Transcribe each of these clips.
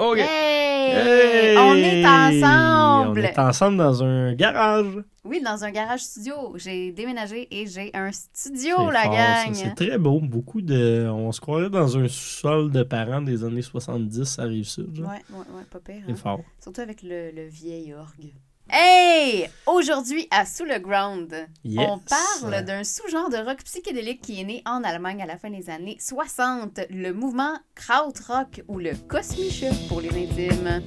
OK. Hey! Hey! On est ensemble! On est ensemble dans un garage. Oui, dans un garage studio. J'ai déménagé et j'ai un studio, la fort, gang! C'est très beau. Beaucoup de. On se croirait dans un sous-sol de parents des années 70, ça arrive ça. Ouais, ouais, ouais, pas pire. C'est hein. fort. Surtout avec le, le vieil orgue. Hey! Aujourd'hui, à Sous le Ground, Yes. on parle d'un sous-genre de rock psychédélique qui est né en Allemagne à la fin des années 60, le mouvement Krautrock ou le Kosmische pour les intimes.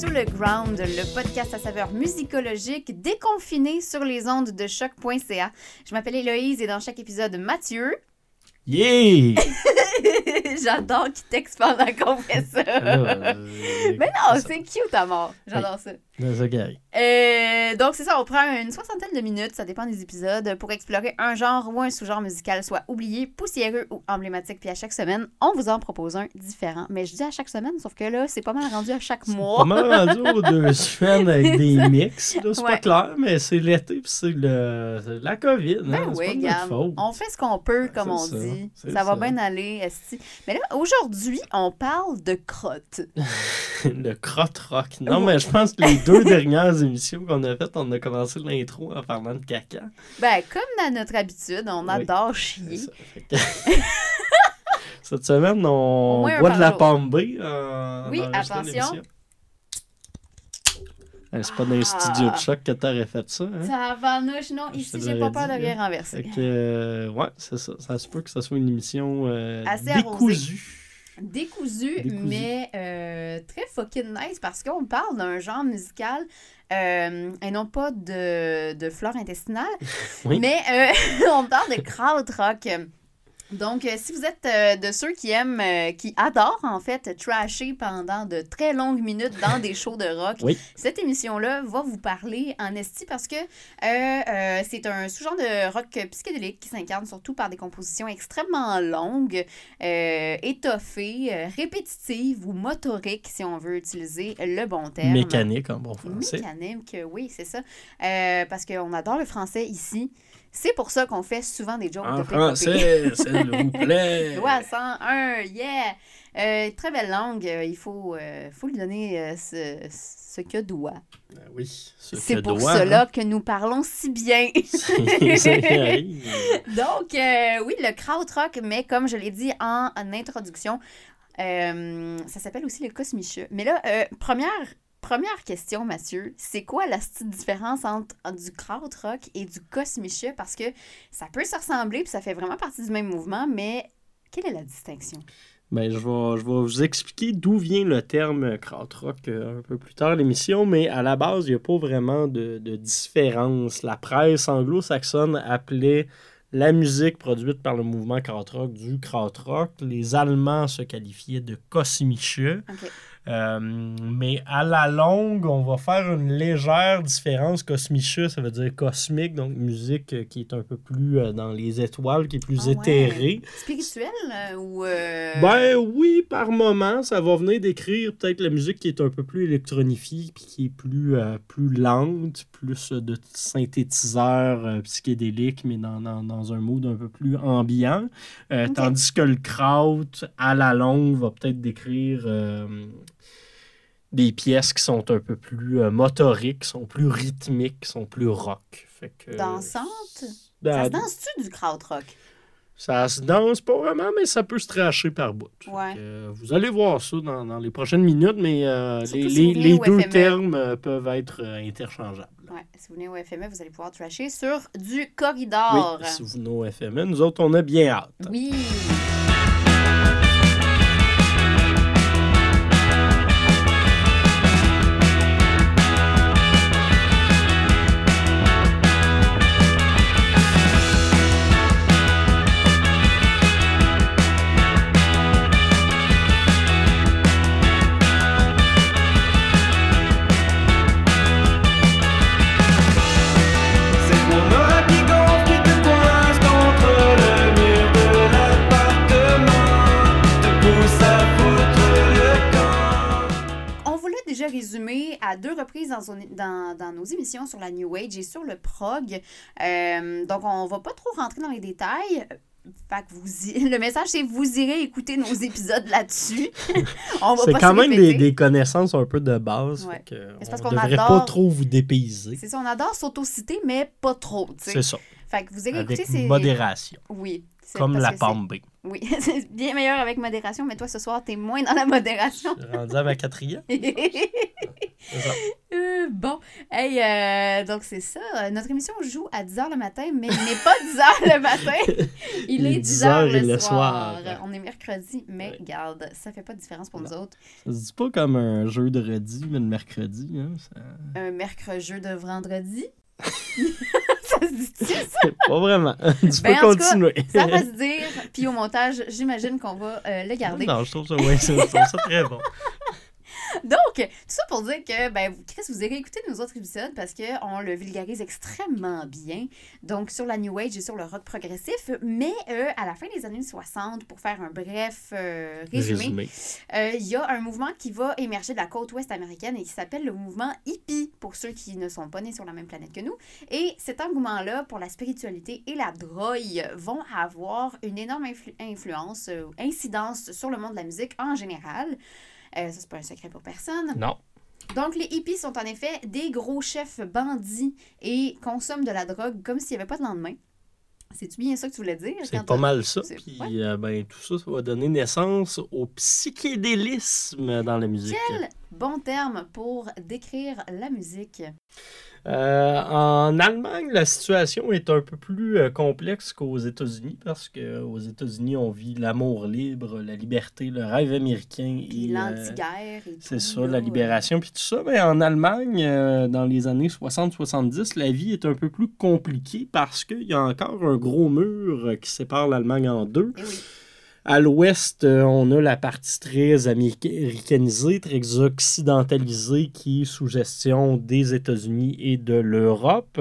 Sous le Ground, le podcast à saveur musicologique déconfiné sur les ondes de choc.ca. Je m'appelle Héloïse et dans chaque épisode, Mathieu. Yeah! J'adore qu'il texte pendant qu'on fait ça. Euh, Mais non, c'est cute à mort. J'adore ça. Euh, donc, c'est ça, on prend une soixantaine de minutes, ça dépend des épisodes, pour explorer un genre ou un sous-genre musical, soit oublié, poussiéreux ou emblématique. Puis à chaque semaine, on vous en propose un différent. Mais je dis à chaque semaine, sauf que là, c'est pas mal rendu à chaque Pas mois. mal rendu aux deux semaines avec des mix. C'est Ouais. pas clair, mais c'est l'été puis c'est la COVID. Ben hein, c'est oui, pas de regarde, on fait ce qu'on peut, comme on ça, dit. Ça va ça. bien aller, esti. Mais là, aujourd'hui, on parle de crotte. le crotte rock. Non, Ouais. mais je pense que les deux dernières émissions qu'on a faites, on a commencé l'intro en parlant de caca. Ben, comme dans notre habitude, on adore chier. ça, que- Cette semaine, on boit de la jour. pomme B. en Oui, attention. Hey, C'est pas dans les Ah. studios de choc que t'aurais fait ça. Hein? Tabarnouche, non, Je ici, j'ai pas peur de rien renverser. Fait que, euh, ouais, c'est ça. Ça se peut que ce soit une émission euh, Assez arrosée. Décousu, Décousu. mais euh, très fucking nice parce qu'on parle d'un genre musical euh, et non pas de, de flore intestinale, Oui. mais euh, on parle de krautrock. Donc, euh, si vous êtes euh, de ceux qui aiment, euh, qui adorent en fait trasher pendant de très longues minutes dans des shows de rock, Oui. cette émission-là va vous parler en esti parce que c'est un sous-genre de rock psychédélique qui s'incarne surtout par des compositions extrêmement longues, étoffées, répétitives ou motoriques, si on veut utiliser le bon terme. Mécanique en bon français. Mécanique, oui, c'est ça. Parce qu'on adore le français ici. C'est pour ça qu'on fait souvent des jokes En de français, s'il vous plaît. Loi 101, yeah! Euh, très belle langue. euh, il faut, euh, faut lui donner euh, ce, ce que doit. Ben oui, ce C'est pour doit, cela hein. que nous parlons si bien. Donc, euh, oui, le krautrock, mais comme je l'ai dit en, en introduction, euh, ça s'appelle aussi le kosmische. Mais là, première, première question, Mathieu, c'est quoi la petite différence entre du krautrock et du kosmische? Parce que ça peut se ressembler, puis ça fait vraiment partie du même mouvement, mais quelle est la distinction? Ben, je vais, je vais vous expliquer d'où vient le terme krautrock euh, un peu plus tard l'émission, mais à la base, il n'y a pas vraiment de, de différence. La presse anglo-saxonne appelait la musique produite par le mouvement krautrock du krautrock. Les Allemands se qualifiaient de kosmische. Euh, mais à la longue, on va faire une légère différence. Kosmische, ça veut dire cosmique, donc musique euh, qui est un peu plus euh, dans les étoiles, qui est plus Ah éthérée. Spirituel euh, ou... euh, Ben oui, par moment, ça va venir décrire peut-être la musique qui est un peu plus électronifiée, puis qui est plus, euh, plus lente, plus de synthétiseur psychédélique, mais dans, dans, dans un mood un peu plus ambiant. Tandis que le kraut, à la longue, va peut-être décrire des pièces qui sont un peu plus euh, motoriques, qui sont plus rythmiques, qui sont plus rock. Fait que, Dansantes? Ben, Ça se danse-tu du krautrock? ça se danse pas vraiment, mais ça peut se tracher par bout. Ouais. que, euh, vous allez voir ça dans, dans les prochaines minutes, mais euh, les, si deux FME. termes peuvent être interchangeables. Ouais, si vous venez au FME, vous allez pouvoir trasher sur du corridor. Oui, si vous venez au FME, nous autres, on a bien hâte. Oui. Nos émissions sur la New Age et sur le prog. Euh, donc, on va pas trop rentrer dans les détails. Fait que vous y- Le message, c'est vous irez écouter nos épisodes là-dessus. on va C'est quand même des, connaissances un peu de base. Ouais. c'est parce qu'on devrait adore- pas trop vous dépayser. C'est ça, on adore s'autociter, mais pas trop. C'est ça. Fait que vous irez Avec écouter ces... modération. Oui. Comme la B. Oui, c'est bien meilleur avec modération, mais toi, ce soir, t'es moins dans la modération. Je suis rendu à ma quatrième. Euh, bon, hey, euh, donc c'est ça. Notre émission joue à 10h le matin, mais il n'est pas 10h le matin. Il Il est est 10h 10h le, le soir. soir. On est mercredi, mais Ouais. garde, ça fait pas de différence pour nous autres. Ça se dit pas comme un jeu de redis, mais le mercredi. Hein, ça- Un mercredi, jeu de vendredi. ça se dit-tu, ça? Pas vraiment. tu Ben, peux cas, continuer. Ça va se dire. Puis au montage, j'imagine qu'on va euh, le garder. Non, je trouve ça, ouais, je trouve ça très bon. Donc, tout ça pour dire que, ben, Chris, vous irez écouter nos autres épisodes parce qu'on le vulgarise extrêmement bien. Donc, sur la New Age et sur le rock progressif. Mais euh, à la fin des années 60, pour faire un bref euh, résumé, Résumé. euh, il y a un mouvement qui va émerger de la côte ouest américaine et qui s'appelle le mouvement hippie, pour ceux qui ne sont pas nés sur la même planète que nous. Et cet engouement-là pour la spiritualité et la drogue vont avoir une énorme influ- influence, euh, incidence sur le monde de la musique en général. Euh, ça, c'est pas un secret pour personne. Non. Donc, les hippies sont en effet des gros chefs bandits et consomment de la drogue comme s'il n'y avait pas de lendemain. C'est-tu bien ça que tu voulais dire? C'est pas mal ça. Puis ouais. euh, ben, tout ça, ça va donner naissance au psychédélisme dans la musique. Quel bon terme pour décrire la musique. Euh, en Allemagne, la situation est un peu plus euh, complexe qu'aux États-Unis parce qu'aux États-Unis, on vit l'amour libre, la liberté, le rêve américain. Puis et, euh, l'anti-guerre. C'est ça, la libération, puis tout ça. Mais en Allemagne, dans les années 60-70, la vie est un peu plus compliquée parce qu'il y a encore un gros mur qui sépare l'Allemagne en deux. Eh oui. À l'ouest, euh, on a la partie très américanisée, très occidentalisée, qui est sous gestion des États-Unis et de l'Europe.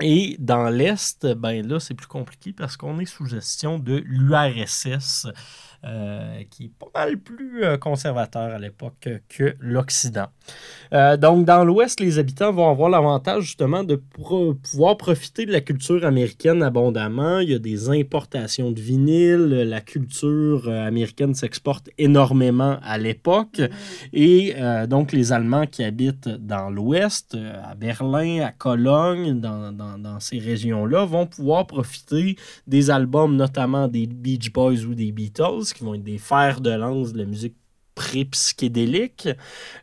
Et dans l'Est, ben là, c'est plus compliqué parce qu'on est sous gestion de l'URSS, euh, qui est pas mal plus euh, conservateur à l'époque que l'Occident. Euh, donc, dans l'Ouest, les habitants vont avoir l'avantage justement de pouvoir profiter de la culture américaine abondamment. Il y a des importations de vinyle, la culture américaine s'exporte énormément à l'époque. Et donc, les Allemands qui habitent dans l'Ouest, à Berlin, à Cologne, dans ces régions-là, vont pouvoir profiter des albums, notamment des Beach Boys ou des Beatles, qui vont être des fers de lance de la musique pré-psychédélique,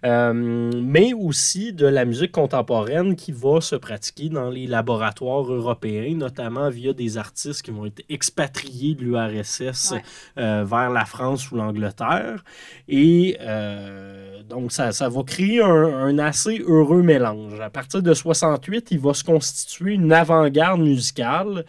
euh, mais aussi de la musique contemporaine qui va se pratiquer dans les laboratoires européens, notamment via des artistes qui vont être expatriés de l'URSS Ouais. euh, vers la France ou l'Angleterre. Et euh, donc, ça, ça va créer un, un assez heureux mélange. À partir de 68, il va se constituer une avant-garde musicale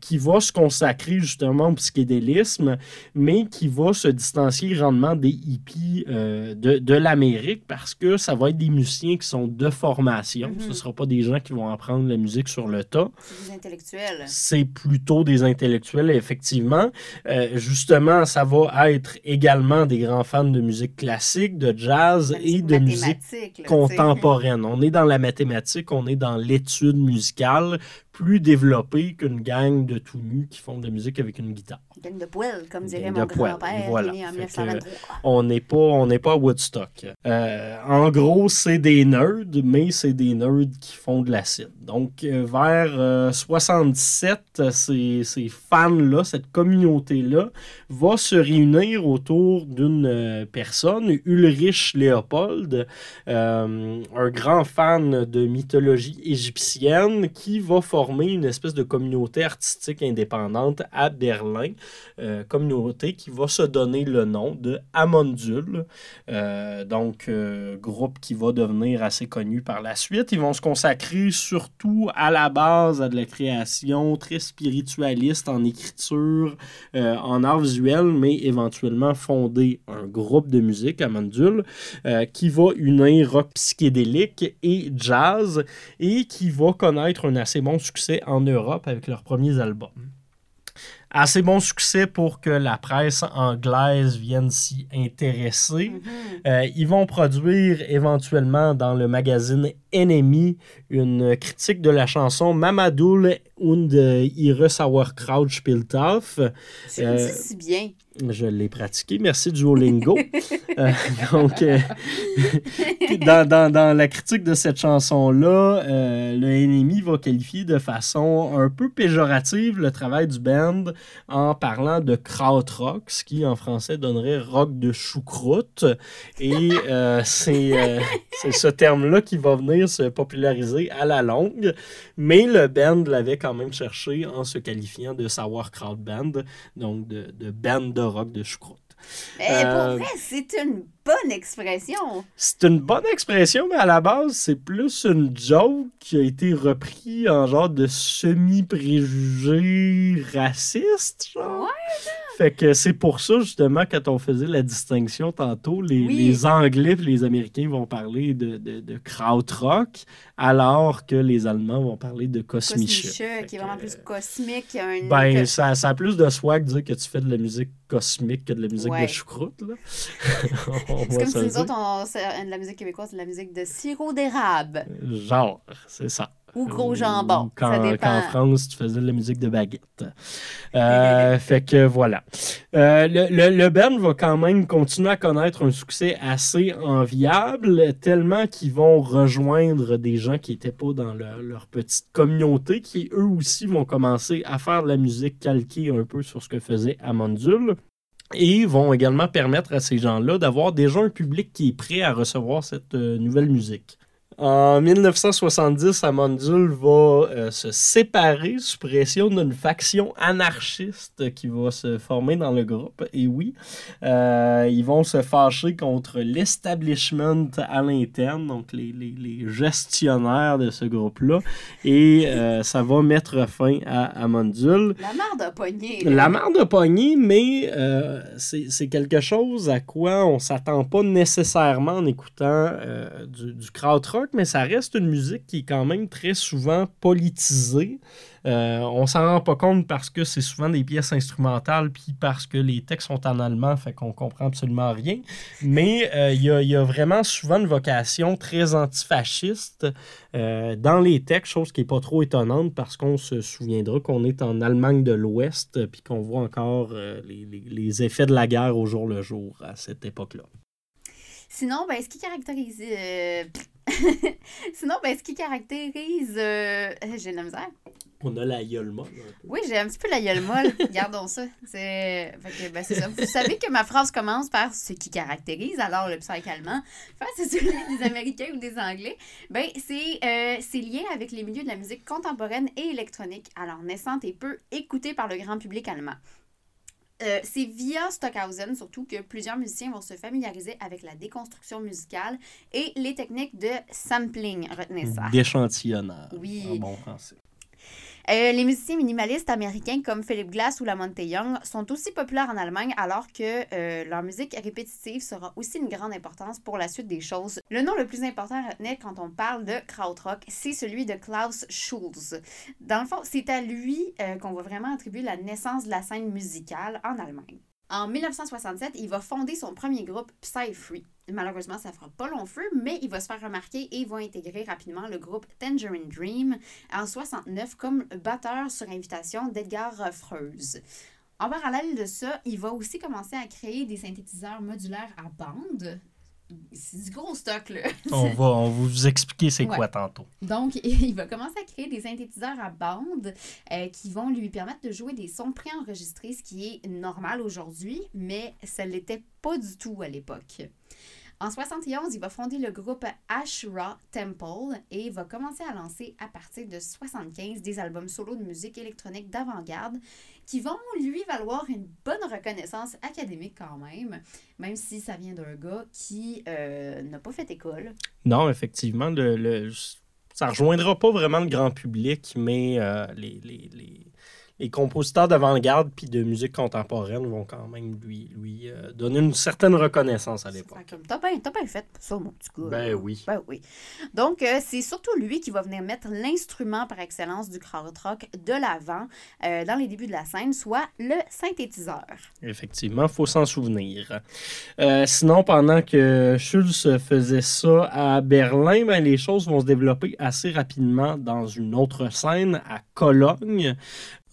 qui va se consacrer justement au psychédélisme, mais qui va se distancier grandement des hippies euh, de, de l'Amérique parce que ça va être des musiciens qui sont de formation. Mhm. Ce ne sera pas des gens qui vont apprendre la musique sur le tas C'est des intellectuels. c'est plutôt des intellectuels, effectivement. Euh, justement, ça va être également des grands fans de musique classique, de jazz La et de musique là, contemporaine. On est dans la mathématique, on est dans l'étude musicale plus développée qu'une gang de tout nus qui font de la musique avec une guitare. De poêle, comme dirait de mon grand-père, voilà. né en Fait 1923. On n'est pas, on pas à Woodstock. Euh, en gros, c'est des nerds, mais c'est des nerds qui font de l'acide. Donc, euh, vers euh, 77, ces, ces fans-là, cette communauté-là, va se réunir autour d'une euh, personne, Ulrich Léopold, euh, un grand fan de mythologie égyptienne, qui va former une espèce de communauté artistique indépendante à Berlin euh, communauté qui va se donner le nom de Amondule. Euh, donc, euh, groupe qui va devenir assez connu par la suite. Ils vont se consacrer surtout à la base à de la création très spiritualiste en écriture, en art visuel, mais éventuellement fonder un groupe de musique, Amondule, qui va unir rock psychédélique et jazz et qui va connaître un assez bon succès en Europe avec leurs premiers albums. Assez bon succès pour que la presse anglaise vienne s'y intéresser. Mhm. Euh, ils vont produire éventuellement dans le magazine Enemy une critique de la chanson Mamadoul und ihre Sauerkraut spielt auf. Le Euh, si bien. Je l'ai pratiqué, merci Duolingo. Euh, donc, euh, dans, dans- dans la critique de cette chanson-là, euh, le Enemy va qualifier de façon un peu péjorative le travail du band en parlant de krautrock, ce qui en français donnerait rock de choucroute. Et c'est euh, c'est ce terme-là qui va venir se populariser à la longue. Mais le band l'avait quand même cherché en se qualifiant de Sauerkraut Band, donc de, de band de rock de choucroute. Mais euh, pour vrai, c'est une bonne expression. C'est une bonne expression, mais à la base, c'est plus une joke qui a été repris en genre de semi-préjugé raciste, genre. Ouais, Fait que c'est pour ça, justement, quand on faisait la distinction tantôt, les, Oui. les Anglais et les Américains vont parler de, de, de krautrock, alors que les Allemands vont parler de Fait qui est vraiment plus cosmique. Un, Ben, ça, ça a plus de swag de dire que tu fais de la musique cosmique que de la musique Ouais. de choucroute, là. On c'est comme si nous autres, on, c'est de la musique québécoise, c'est de la musique de sirop d'érable Genre, c'est ça. ou gros Ou jambon. Quand, ça dépend. quand en France, tu faisais de la musique de baguette. Euh, fait que voilà. Euh, le, le, le band va quand même continuer à connaître un succès assez enviable, tellement qu'ils vont rejoindre des gens qui n'étaient pas dans leur, leur petite communauté, qui eux aussi vont commencer à faire de la musique calquée un peu sur ce que faisait Amandul. Et vont également permettre à ces gens-là d'avoir déjà un public qui est prêt à recevoir cette euh, nouvelle musique. En 1970, Amandul va euh, se séparer sous pression d'une faction anarchiste qui va se former dans le groupe. Et oui, euh, ils vont se fâcher contre l'establishment à l'interne, donc les, les- les gestionnaires de ce groupe-là. Et euh, ça va mettre fin à Amandul. La merde a pogné. La marde a pogné, mais c'est quelque chose à quoi on s'attend pas nécessairement en écoutant du, du mais ça reste une musique qui est quand même très souvent politisée. Euh, on s'en rend pas compte parce que c'est souvent des pièces instrumentales, puis parce que les textes sont en allemand, fait qu'on comprend absolument rien. Mais euh, il y, a, vraiment souvent une vocation très antifasciste euh, dans les textes, chose qui n'est pas trop étonnante parce qu'on se souviendra qu'on est en Allemagne de l'Ouest, euh, puis qu'on voit encore les, effets de la guerre au jour le jour à cette époque-là. Sinon, ben, ce qui caractérise. Sinon, ben, ce qui caractérise. euh, J'ai de la misère. On a la gueule molle. Oui, j'ai un petit peu la gueule molle. Gardons ça. C'est fait que, ben, c'est ça. Vous savez que ma phrase commence par ce qui caractérise alors le psych allemand face à celui des Américains ou des Anglais. Ben, c'est euh, c'est lié avec les milieux de la musique contemporaine et électronique, alors naissante et peu écoutée par le grand public allemand. Euh, c'est via Stockhausen surtout que plusieurs musiciens vont se familiariser avec la déconstruction musicale et les techniques de sampling. Retenez ça. D'échantillonneur. Oui. En bon français. Euh, les musiciens minimalistes américains comme Philip Glass ou Lamonte Young sont aussi populaires en Allemagne alors que euh, leur musique répétitive sera aussi une grande importance pour la suite des choses. Le nom le plus important à retenir quand on parle de krautrock, c'est celui de Klaus Schulze. Dans le fond, c'est à lui euh, qu'on va vraiment attribuer la naissance de la scène musicale en Allemagne. En 1967, il va fonder son premier groupe Psy-Free. Malheureusement, ça fera pas long feu, mais il va se faire remarquer et va intégrer rapidement le groupe Tangerine Dream en 69 comme batteur sur invitation d'Edgar Freuse. En parallèle de ça, il va aussi commencer à créer des synthétiseurs modulaires à bande. C'est du gros stock, là. On va, on vous expliquer c'est Ouais. quoi tantôt. Donc, il va commencer à créer des synthétiseurs à bande euh, qui vont lui permettre de jouer des sons préenregistrés, ce qui est normal aujourd'hui, mais ça ne l'était pas du tout à l'époque. En 71, il va fonder le groupe Ashra Temple et va commencer à lancer à partir de 75 des albums solo de musique électronique d'avant-garde qui vont lui valoir une bonne reconnaissance académique quand même, même si ça vient d'un gars qui euh, n'a pas fait école. Non, effectivement, le, le- ça rejoindra pas vraiment le grand public, mais euh, les, les compositeurs d'avant-garde puis de musique contemporaine vont quand même lui, lui euh, donner une certaine reconnaissance à l'époque. T'as bien, bien fait pour ça, mon petit gars. Ben oui. Ben oui. Donc, euh, c'est surtout lui qui va venir mettre l'instrument par excellence du krautrock de l'avant euh, dans les débuts de la scène, soit le synthétiseur. Effectivement, il faut s'en souvenir. sinon, pendant que Schulz faisait ça à Berlin, ben, les choses vont se développer assez rapidement dans une autre scène à Cologne.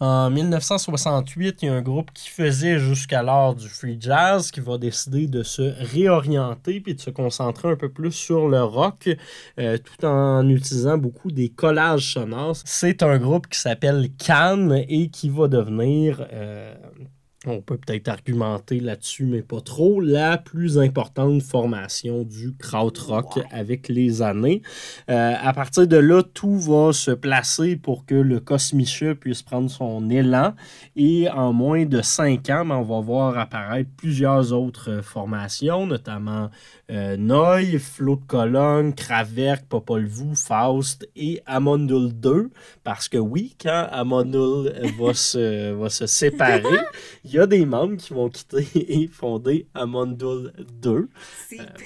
En 1968, il y a un groupe qui faisait jusqu'alors du free jazz qui va décider de se réorienter puis de se concentrer un peu plus sur le rock euh, tout en utilisant beaucoup des collages sonores. C'est un groupe qui s'appelle Cannes et qui va devenir euh, on peut peut-être argumenter là-dessus, mais pas trop, la plus importante formation du krautrock avec les années. Euh, à partir de là, tout va se placer pour que le Cosmiche puisse prendre son élan. Et en moins de cinq ans, ben, on va voir apparaître plusieurs autres formations, notamment euh, Noy, Flo de Cologne, Kraverk, Popol Vuh, Faust et Amondul 2. Parce que oui, quand Amondul va se, va se séparer, il y a des membres qui vont quitter et fonder Amondul 2. Euh,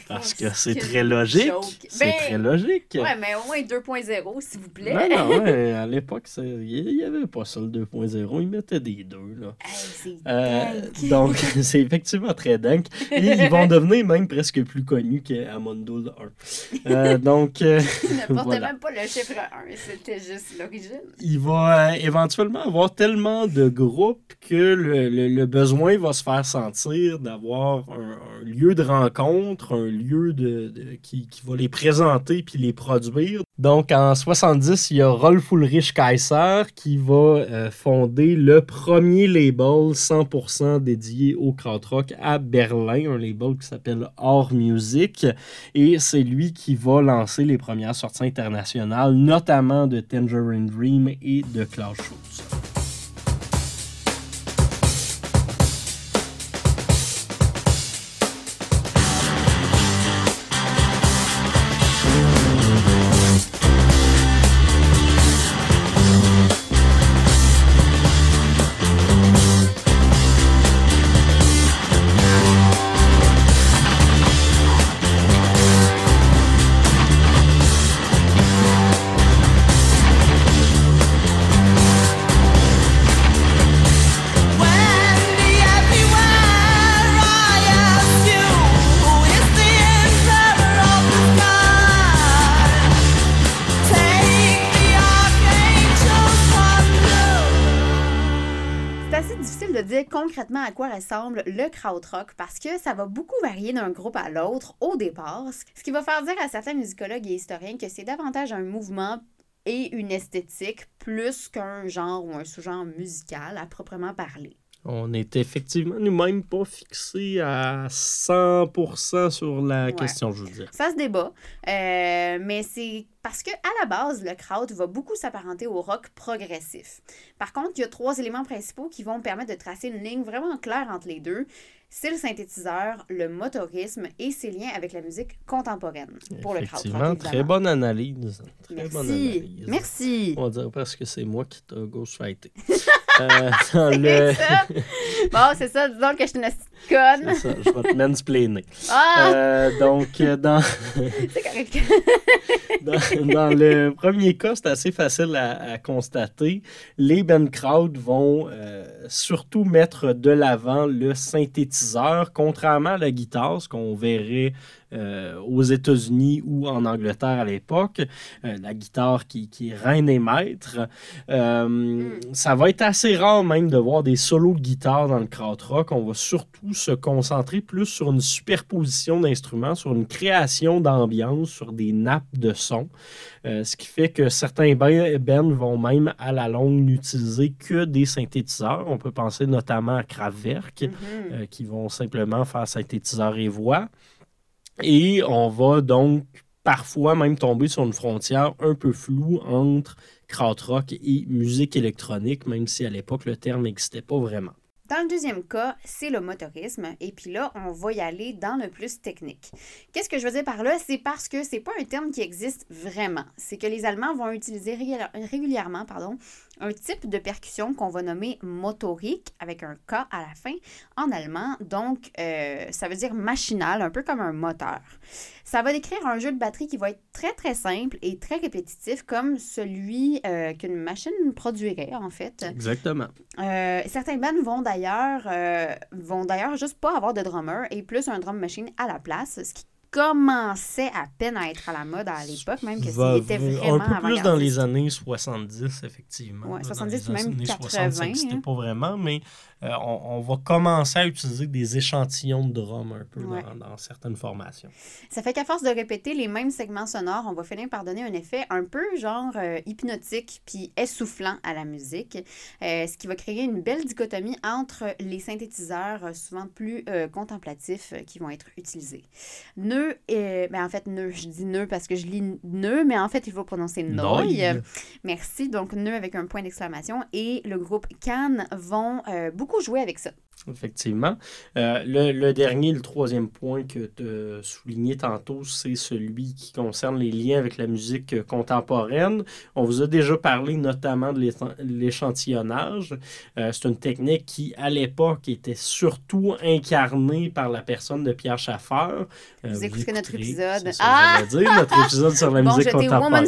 parce que c'est très logique. C'est ben, très logique. Ouais, mais au moins 2.0, s'il vous plaît. Non, non, ouais, à l'époque, il n'y avait pas ça le 2.0. Ils mettaient des 2. Là. euh, donc, c'est effectivement très dingue. Et ils vont devenir même presque plus connu qu'Amondul 1. Euh, donc. Euh, Il ne portait même pas le chiffre 1, c'était juste l'origine. Il va euh, éventuellement avoir tellement de groupes que le, le, besoin va se faire sentir d'avoir un, lieu de rencontre, un lieu de, qui, qui, va les présenter puis les produire. Donc en 70, il y a Rolf Ulrich Kaiser qui va fonder le premier label 100% dédié au krautrock à Berlin, un label qui s'appelle Art Music. Et c'est lui qui va lancer les premières sorties internationales, notamment de Tangerine Dream et de Klaus Schultz. À quoi ressemble le krautrock parce que ça va beaucoup varier d'un groupe à l'autre au départ, ce qui va faire dire à certains musicologues et historiens que c'est davantage un mouvement et une esthétique plus qu'un genre ou un sous-genre musical à proprement parler. On n'est effectivement nous-mêmes pas fixés à 100% sur la question, je veux dire. Ça se débat, euh, mais c'est parce que à la base, le kraut va beaucoup s'apparenter au rock progressif. Par contre, il y a trois éléments principaux qui vont permettre de tracer une ligne vraiment claire entre les deux c'est le synthétiseur, le motorisme et ses liens avec la musique contemporaine pour le Effectivement, très bonne analyse. Très Merci. bonne analyse. Merci. On va dire parce que c'est moi qui t'ai ghostwrité. euh, le... ça. Bon, c'est ça, disons que je suis une conne. C'est ça, je vais te mansplainer. Ah! Euh, donc, euh, dans... c'est correct. dans, dans, le premier cas, c'est assez facile à, à, constater. Les Ben Crowd vont euh, surtout mettre de l'avant le synthétiseur contrairement à la guitare, ce qu'on verrait euh, aux États-Unis ou en Angleterre à l'époque, euh, la guitare qui, qui, est reine et maître. Euh, mm. Ça va être assez rare même de voir des solos de guitare dans le krautrock. On va surtout se concentrer plus sur une superposition d'instruments, sur une création d'ambiance, sur des nappes de son. ce qui fait que certains bands vont même à la longue n'utiliser que des synthétiseurs. On peut penser notamment à Kraftwerk, mm-hmm. qui vont simplement faire synthétiseur et voix. Et on va donc parfois même tomber sur une frontière un peu floue entre krautrock et musique électronique, même si à l'époque le terme n'existait pas vraiment. Dans le deuxième cas, c'est le motorisme. Et puis là, on va y aller dans le plus technique. Qu'est-ce que je veux dire par là? C'est parce que c'est pas un terme qui existe vraiment. C'est que les Allemands vont utiliser régulièrement pardon, un type de percussion qu'on va nommer motorique avec un K à la fin en allemand. Donc, euh, ça veut dire machinal, un peu comme un moteur. Ça va décrire un jeu de batterie qui va être très très simple et très répétitif comme celui euh, qu'une machine produirait en fait. Exactement. Euh, certains bands vont d'ailleurs vont d'ailleurs juste pas avoir de drummer et plus un drum machine à la place, ce qui commençait à peine à être à la mode à l'époque, même que c'était vraiment Un peu plus dans les années 70, effectivement. Oui, 70 même 80. C'était pas vraiment, mais euh, on, va commencer à utiliser des échantillons de drum un peu dans, certaines formations. Ça fait qu'à force de répéter les mêmes segments sonores, on va finir par donner un effet un peu genre euh, hypnotique puis essoufflant à la musique, euh, ce qui va créer une belle dichotomie entre les synthétiseurs souvent plus contemplatifs qui vont être utilisés. Nœud, et, ben en fait, nœud, je dis nœud parce que je lis nœud, mais en fait, il faut prononcer noy. Merci. Donc, nœud avec un point d'exclamation. Et le groupe Cannes vont beaucoup beaucoup joué avec ça. Effectivement. Euh, le, dernier, le troisième point que tu souligné tantôt, c'est celui qui concerne les liens avec la musique contemporaine. On vous a déjà parlé notamment de l'échantillonnage. Euh, c'est une technique qui, à l'époque, était surtout incarnée par la personne de Pierre Schaffer. Euh, vous, écoutez notre épisode. ah! dire, notre épisode sur la musique contemporaine.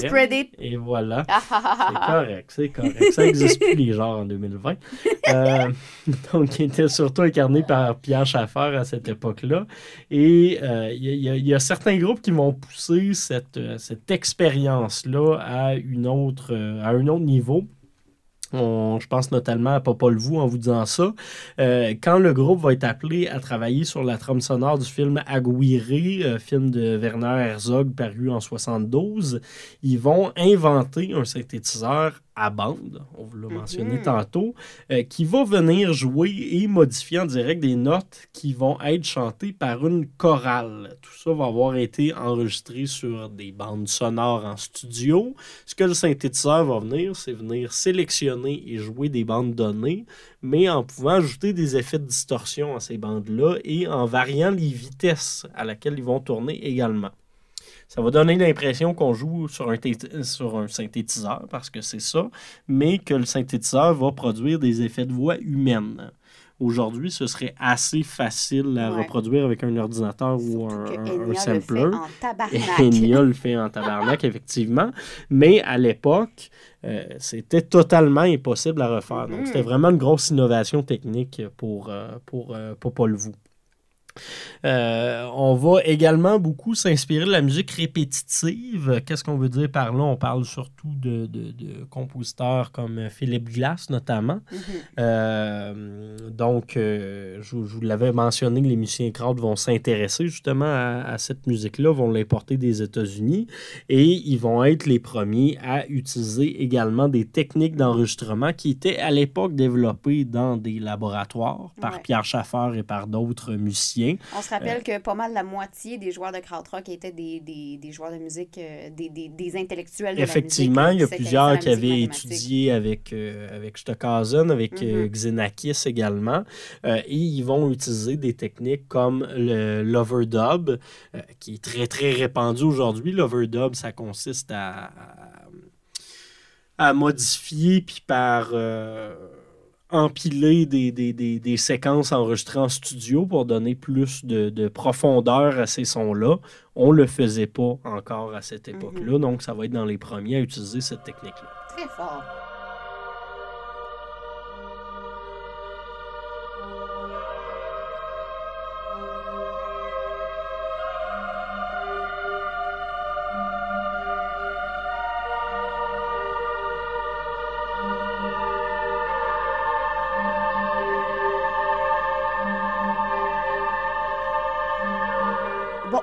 Et voilà. c'est correct, c'est correct. Ça n'existe plus les genres en 2020. donc, il était surtout incarné par Pierre Schaffer à cette époque-là. Et euh, il y, a certains groupes qui vont pousser cette, euh, cette expérience-là à, euh, à un autre niveau. je pense notamment à Popol Vuh en vous disant ça. quand le groupe va être appelé à travailler sur la trame sonore du film Aguirre, film de Werner Herzog paru en 72, ils vont inventer un synthétiseur à bande, on vous l'a mentionné mhm. tantôt, euh, qui va venir jouer et modifier en direct des notes qui vont être chantées par une chorale. Tout ça va avoir été enregistré sur des bandes sonores en studio. Ce que le synthétiseur va venir, c'est venir sélectionner et jouer des bandes données, mais en pouvant ajouter des effets de distorsion à ces bandes-là et en variant les vitesses à laquelle ils vont tourner également. Ça va donner l'impression qu'on joue sur un, sur un synthétiseur, parce que c'est ça, mais que le synthétiseur va produire des effets de voix humaines. Aujourd'hui, ce serait assez facile à reproduire avec un ordinateur ou un, un, sampler. Enya le fait en tabarnak, effectivement. Mais à l'époque, euh, c'était totalement impossible à refaire. Donc, c'était mm. vraiment une grosse innovation technique pour, euh, pour, euh, pour Paul Vous. Euh, on va également beaucoup s'inspirer de la musique répétitive. Qu'est-ce qu'on veut dire par là? On parle surtout de, compositeurs comme Philippe Glass, notamment. Mm-hmm. Euh, donc, euh, je, vous l'avais mentionné, les musiciens crowd vont s'intéresser justement à, cette musique-là, vont l'importer des États-Unis et ils vont être les premiers à utiliser également des techniques d'enregistrement qui étaient à l'époque développées dans des laboratoires par Pierre Schaffer et par d'autres musiciens on se rappelle que pas mal la moitié des joueurs de krautrock étaient des, joueurs de musique, euh, des, des, intellectuels de Effectivement, la musique, il y a plusieurs qui avaient étudié avec, euh, avec Stockhausen, avec euh, mm-hmm. Xenakis également. et ils vont utiliser des techniques comme le l'overdub, qui est très, très répandu aujourd'hui. L'overdub, ça consiste à, à, modifier, puis par empiler des, des, des, des, séquences enregistrées en studio pour donner plus de, de profondeur à ces sons-là. On ne le faisait pas encore à cette époque-là, mhm. donc ça va être dans les premiers à utiliser cette technique-là. Très fort.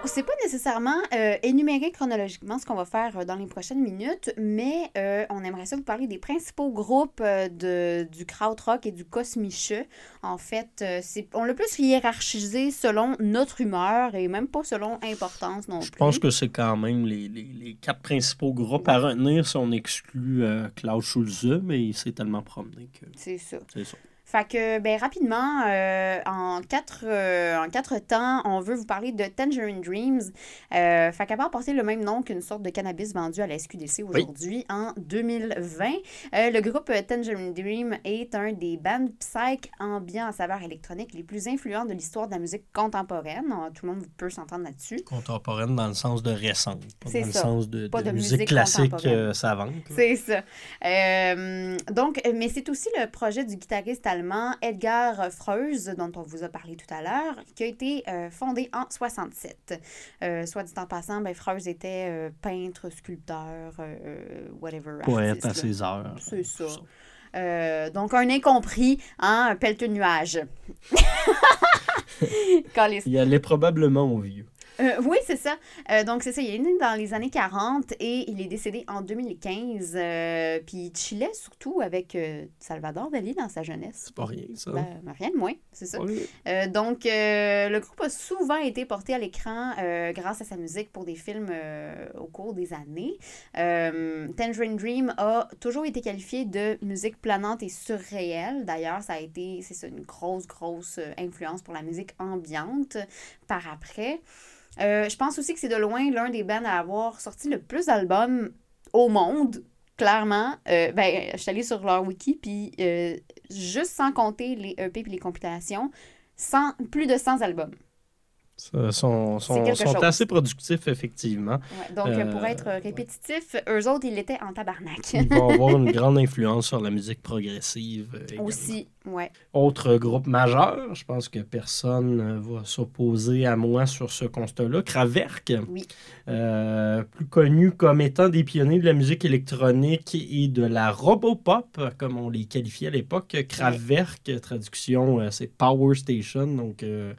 C'est pas nécessairement euh, énuméré chronologiquement ce qu'on va faire euh, dans les prochaines minutes, mais euh, on aimerait ça vous parler des principaux groupes de, du krautrock et du kosmische. En fait, c'est, on l'a plus hiérarchisé selon notre humeur et même pas selon importance non plus. Je pense que c'est quand même les, les, les, quatre principaux groupes à retenir si on exclut Klaus Schulze, mais il s'est tellement promené que... C'est ça. C'est ça. Fait que, ben, rapidement, euh, en, quatre, euh, en quatre temps, on veut vous parler de Tangerine Dreams. Euh, fait qu'à part porter le même nom qu'une sorte de cannabis vendu à la SQDC aujourd'hui, en 2020, euh, le groupe Tangerine Dream est un des bands psych ambiants à saveur électronique les plus influents de l'histoire de la musique contemporaine. Tout le monde peut s'entendre là-dessus. Contemporaine dans le sens de récente, pas dans le sens de, Pas de de musique, musique classique savante. C'est ça. Donc, mais c'est aussi le projet du guitariste allemand Edgar Freuse, dont on vous a parlé tout à l'heure, qui a été euh, fondé en 67. Euh, soit dit en passant, ben, Freuse était euh, peintre, sculpteur, euh, whatever. Poète à ses heures. C'est ça. donc, un incompris, hein, un pelleteux de nuages. Les... Il allait probablement au vieux. Euh, oui, c'est ça. Euh, donc, c'est ça. Il est né dans les années 40 et il est décédé en 2015. Euh, puis il chillait surtout avec Salvador Dali dans sa jeunesse. C'est pas rien, ça. Ben, rien de moins, c'est ça. Oui. Donc, le groupe a souvent été porté à l'écran grâce à sa musique pour des films au cours des années. Tangerine Dream a toujours été qualifié de musique planante et surréelle. D'ailleurs, ça a été, c'est une grosse, grosse influence pour la musique ambiante par après. Euh, je pense aussi que c'est de loin l'un des bands à avoir sorti le plus d'albums au monde. Clairement, Euh, ben, je suis allée sur leur wiki, puis euh, juste sans compter les EP et les compilations, 100, plus de 100 albums. Sont sont, assez productifs, effectivement. Ouais, donc, euh, pour Euh, être répétitif, eux autres, ils l'étaient en tabarnak. Ils vont avoir une grande influence sur la musique progressive. euh, également. Aussi, ouais. Autre groupe majeur, je pense que personne euh, va s'opposer à moi sur ce constat-là. Kraftwerk, Oui. euh, plus connu comme étant des pionniers de la musique électronique et de la robopop, comme on les qualifiait à l'époque. Kraftwerk, traduction, euh, c'est Power Station, donc euh, euh,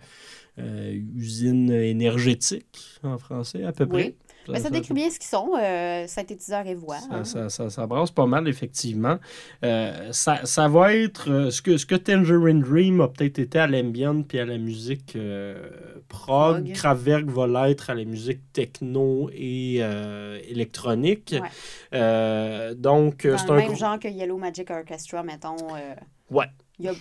usine énergétique en français à peu près. Oui. Mais ça décrit bien ce qu'ils sont, euh, synthétiseurs et voix. Ça, hein. ça, ça- ça brasse pas mal, effectivement. Euh, ça, ça va être euh, ce que, ce que Tangerine Dream a peut-être été à l'ambient puis à la musique euh, prog. Prog. Va l'être à la musique techno et euh, électronique. Ouais. Euh, donc, euh, c'est un même genre que Yellow Magic Orchestra, mettons. euh, Ouais.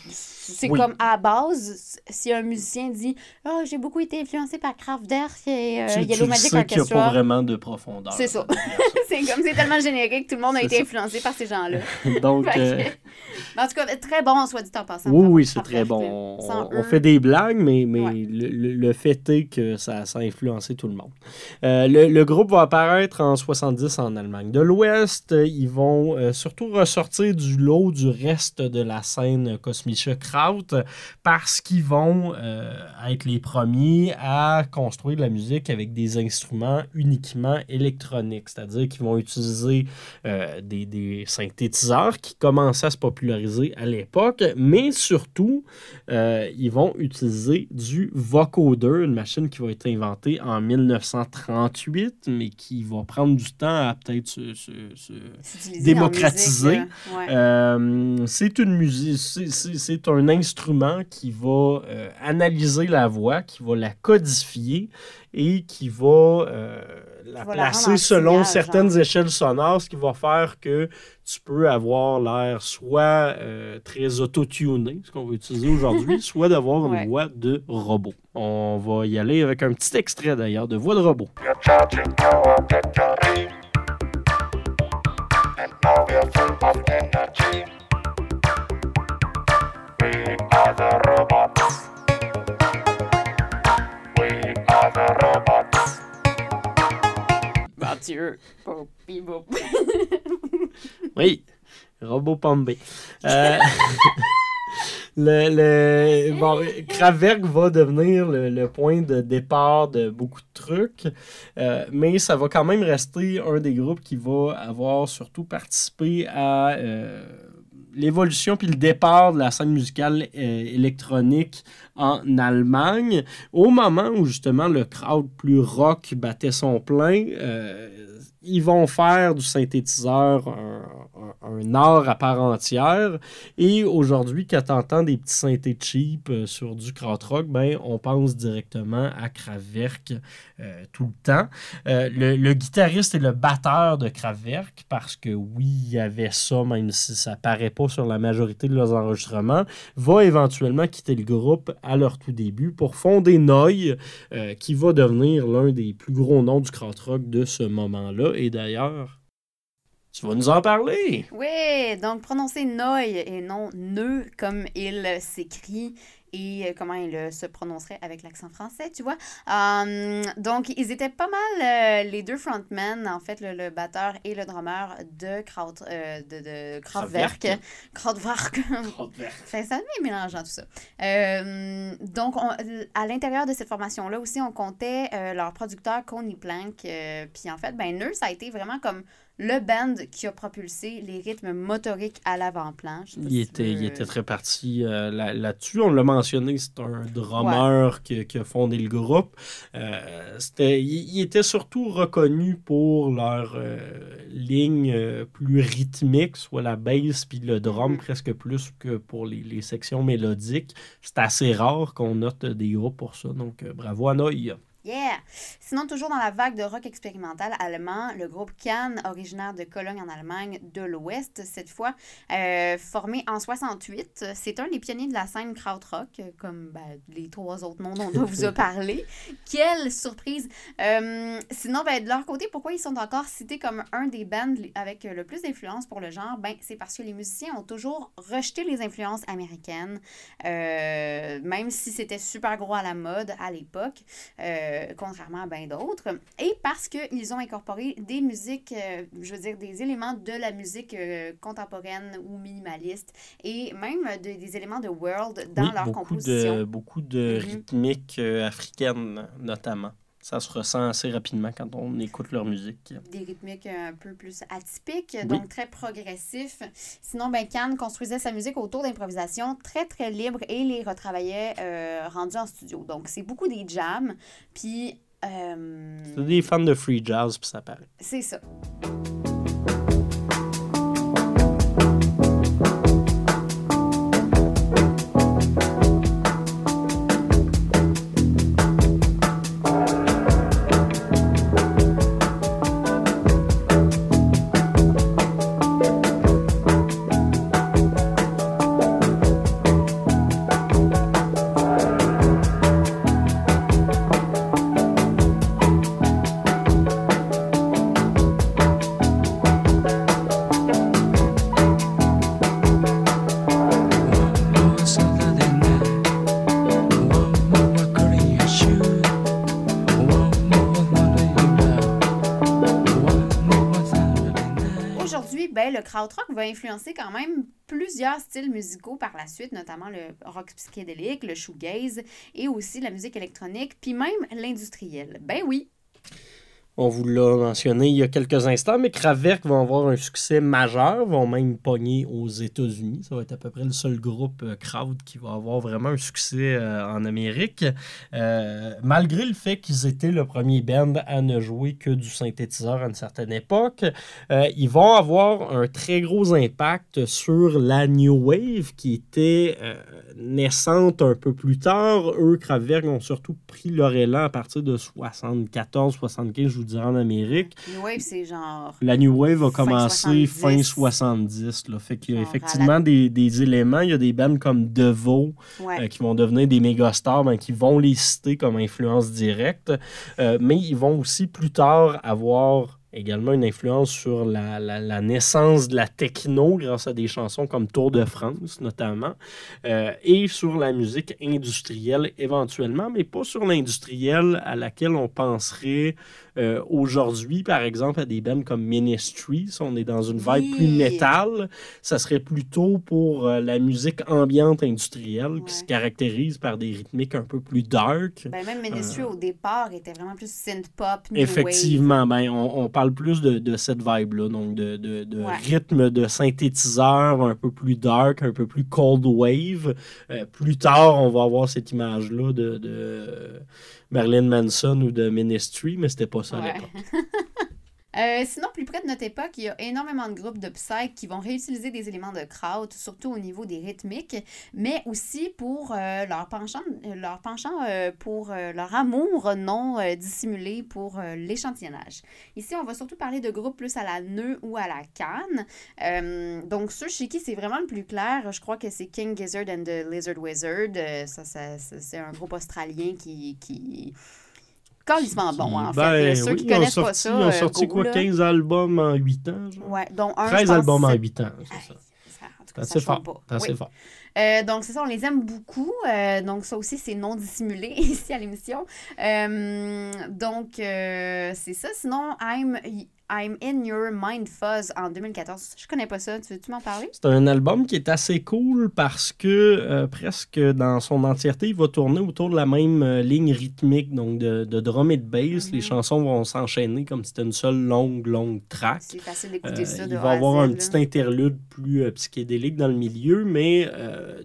C'est Oui. comme à base, si un musicien dit Ah, j'ai beaucoup été influencé par Kraftwerk et euh, tu, tu Yellow le Magic sais qu'il n'y a pas Orchestra. vraiment de profondeur. C'est ça. c'est comme c'est tellement générique, tout le monde a été ça. influencé par ces gens-là. Donc, euh, en tout cas, très bon, soit dit en passant. Oui, oui, c'est très bon. On, fait des blagues, mais, mais Ouais. le, le- fait est que ça, ça a influencé tout le monde. Euh, le, le groupe va apparaître en 70 en Allemagne de l'Ouest. Ils vont euh, surtout ressortir du lot du reste de la scène Kosmische Kraut parce qu'ils vont euh, être les premiers à construire de la musique avec des instruments uniquement électroniques. C'est-à-dire qu'ils vont utiliser euh, des, des synthétiseurs qui commençaient à se populariser à l'époque, mais surtout, euh, ils vont utiliser du vocoder, une machine qui va être inventée en 1938, mais qui va prendre du temps à peut-être se, se- se- S'utiliser démocratiser. Ouais. euh, c'est une musique, c'est- un instrument qui va euh, analyser la voix, qui va la codifier et qui va euh, la va placer selon signal, certaines genre. échelles sonores, ce qui va faire que tu peux avoir l'air soit euh, très autotuné, ce qu'on va utiliser aujourd'hui, soit d'avoir une Ouais. voix de robot. On va y aller avec un petit extrait d'ailleurs de voix de robot. Mathieu. Oui, robot pombé. Euh, le, le, bon, Kraftwerk va devenir le, le point de départ de beaucoup de trucs, euh, mais ça va quand même rester un des groupes qui va avoir surtout participé à euh, l'évolution puis le départ de la scène musicale euh, électronique en Allemagne. Au moment où justement le crowd plus rock battait son plein, euh, ils vont faire du synthétiseur un, un- art à part entière. Et aujourd'hui, quand t'entends des petits synthés cheap euh, sur du krautrock, ben, on pense directement à Kraftwerk euh, tout le temps. Euh, le, guitariste et le batteur de Kraftwerk, parce que oui, il y avait ça, même si ça paraît pas sur la majorité de leurs enregistrements, va éventuellement quitter le groupe à leur tout début pour fonder Noy, qui va devenir l'un des plus gros noms du krautrock de ce moment-là. Et d'ailleurs, tu vas nous en parler. Oui, donc prononcer Noy et non Neu comme il s'écrit et comment il euh, se prononcerait avec l'accent français, tu vois. Hum, donc, ils étaient pas mal euh, les deux frontmen, en fait, le, le batteur et le drummer de, Kraut, euh, de, de Kraftwerk. Kraftwerk. Ça, ça mélangeant tout ça. Euh, donc, on- à l'intérieur de cette formation-là aussi, on comptait leur producteur Coney Plank. Puis en fait, ben, Nurse a été vraiment comme le band qui a propulsé les rythmes motoriques à l'avant-plan. Il était, il était très parti euh, là- là-dessus. On l'a mentionné, c'est un drummer qui, qui a fondé le groupe. Euh, c'était, il, il était surtout reconnu pour leur euh, ligne plus rythmique, soit la bass puis le drum, Mhm. presque plus que pour les, les sections mélodiques. C'est assez rare qu'on note des groupes pour ça. Donc, bravo à Noï. Yeah! Sinon, toujours dans la vague de rock expérimental allemand, le groupe Cannes, originaire de Cologne en Allemagne de l'Ouest, cette fois, euh, formé en 68. C'est un des pionniers de la scène krautrock, comme ben, les trois autres noms dont on vous a parlé. Quelle surprise! Euh, sinon, ben, de leur côté, pourquoi ils sont encore cités comme un des bands avec le plus d'influence pour le genre? Ben, c'est parce que les musiciens ont toujours rejeté les influences américaines, euh, même si c'était super gros à la mode à l'époque. Euh, contrairement à bien d'autres, et parce qu'ils ont incorporé des musiques, euh, je veux dire, des éléments de la musique euh, contemporaine ou minimaliste, et même de- des éléments de world dans Oui, leur beaucoup composition. de, beaucoup de Mhm. rythmiques euh, africaines, notamment. Ça se ressent assez rapidement quand on écoute leur musique. Des rythmiques un peu plus atypiques, donc très progressifs. Sinon, ben, Cannes construisait sa musique autour d'improvisation très, très libre et les retravaillait euh, rendus en studio. Donc, c'est beaucoup des jams, puis... euh, C'est des fans de free jazz, puis ça paraît. c'est ça. Va influencer quand même plusieurs styles musicaux par la suite, notamment le rock psychédélique, le shoegaze et aussi la musique électronique, puis même l'industriel. Ben oui, On vous l'a mentionné il y a quelques instants, mais Kraftwerk vont avoir un succès majeur, vont même pogner aux États-Unis. Ça va être à peu près le seul groupe euh, crowd qui va avoir vraiment un succès euh, en Amérique. Euh, malgré le fait qu'ils étaient le premier band à ne jouer que du synthétiseur à une certaine époque, ils vont avoir un très gros impact sur la New Wave qui était naissante un peu plus tard. Eux, Kraftwerk, ont surtout pris leur élan à partir de 74, 75, je vous dirais, en Amérique. New Wave, c'est genre. La New Wave a Fin commencé 70. fin 70. Là. Fait qu'il y a Genre effectivement la- des, des éléments. Il y a des bands comme Devo Ouais. euh, qui vont devenir des méga stars, ben, qui vont les citer comme influence directe. Euh, mais ils vont aussi plus tard avoir également une influence sur la, la- naissance de la techno grâce à des chansons comme Tour de France notamment, euh, et sur la musique industrielle éventuellement, mais pas sur l'industrielle à laquelle on penserait euh, aujourd'hui, par exemple, à des bands comme Ministry, si on est dans une vibe plus métal, ça serait plutôt pour euh, la musique ambiante industrielle Ouais. qui se caractérise par des rythmiques un peu plus dark. Ben, même Ministry au départ était vraiment plus synth-pop, Euh. Effectivement, ben, on, on parle plus de, de cette vibe-là, donc de, de, de Ouais. rythme de synthétiseur un peu plus dark, un peu plus cold wave. Euh, plus tard, on va avoir cette image-là de, de Marilyn Manson ou de Ministry, mais c'était pas ça à Ouais. l'époque. Euh, sinon, plus près de notre époque, il y a énormément de groupes de psych qui vont réutiliser des éléments de kraut, surtout au niveau des rythmiques, mais aussi pour euh, leur penchant, leur penchant euh, pour euh, leur amour non euh, dissimulé pour euh, l'échantillonnage. Ici, on va surtout parler de groupes plus à la nœud ou à la canne. Euh, donc, ceux chez qui c'est vraiment le plus clair, je crois que c'est King Gizzard and the Lizard Wizard. Euh, ça- ça- c'est un groupe australien qui. qui... Calissement bon, en fait. Ben là. Ceux oui, qui connaissent sorti, pas ça. Ils ont euh, sorti quoi, là. 15 albums en 8 ans? genre? Ouais, dont un. je 13 pense, albums en c'est- 8 ans, c'est ça. en tout C'est cas, ça fort. pas. C'est assez Oui. fort. Euh, donc, c'est ça, on les aime beaucoup. Euh, donc, ça aussi, c'est non dissimulé ici à l'émission. Euh, donc, euh, c'est ça. Sinon, I'm, I'm in Your Mind Fuzz en 2014. Je connais pas ça. Tu veux-tu m'en parler? C'est un album qui est assez cool parce que euh, presque dans son entièreté, il va tourner autour de la même euh, ligne rythmique, donc de, de drum et de bass. Mhm. Les chansons vont s'enchaîner comme si c'était une seule longue, longue track. C'est facile d'écouter Euh, ça. il va y avoir un là. petit interlude plus psychédélique dans le milieu, mais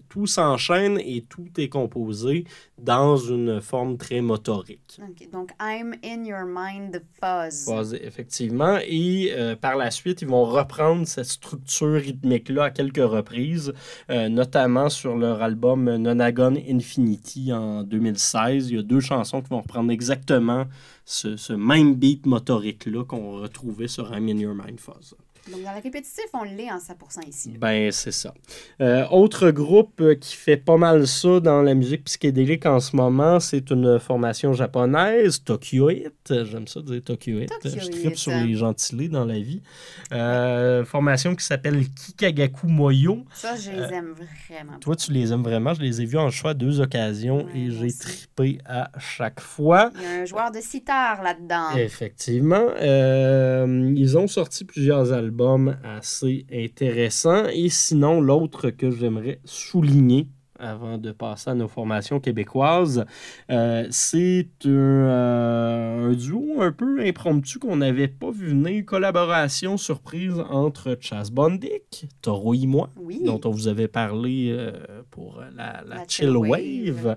tout s'enchaîne et tout est composé dans une forme très motorique. Donc, I'm in Your Mind Fuzz. Basé, effectivement. Et euh, par la suite, ils vont reprendre cette structure rythmique-là à quelques reprises, euh, notamment sur leur album Nonagon Infinity en 2016. Il y a deux chansons qui vont reprendre exactement ce, ce même beat motorique-là qu'on retrouvait sur I'm in Your Mind Fuzz. Donc, dans le répétitif, on l'est en 100% ici. Ben, c'est ça. Euh, autre groupe euh, qui fait pas mal ça dans la musique psychédélique en ce moment, c'est une formation japonaise, Tokyo Hit. J'aime ça dire Tokyo Hit. Tokyo Je tripe sur les gentilés dans la vie. Euh, formation qui s'appelle Kikagaku Moyo. Ça, je les aime vraiment. Toi, tu les aimes vraiment. Je les ai vus en choix à deux occasions Ouais, et j'ai tripé à chaque fois. Il y a un joueur de sitar là-dedans. Effectivement. Ils ont sorti plusieurs albums assez intéressants. Et sinon, l'autre que j'aimerais souligner avant de passer à nos formations québécoises, euh, c'est un, euh, un duo un peu impromptu qu'on n'avait pas vu venir. Collaboration surprise entre Chas Bondic, Toro et moi, Oui. dont on vous avait parlé euh, pour la, la La Chill Wave. Wave.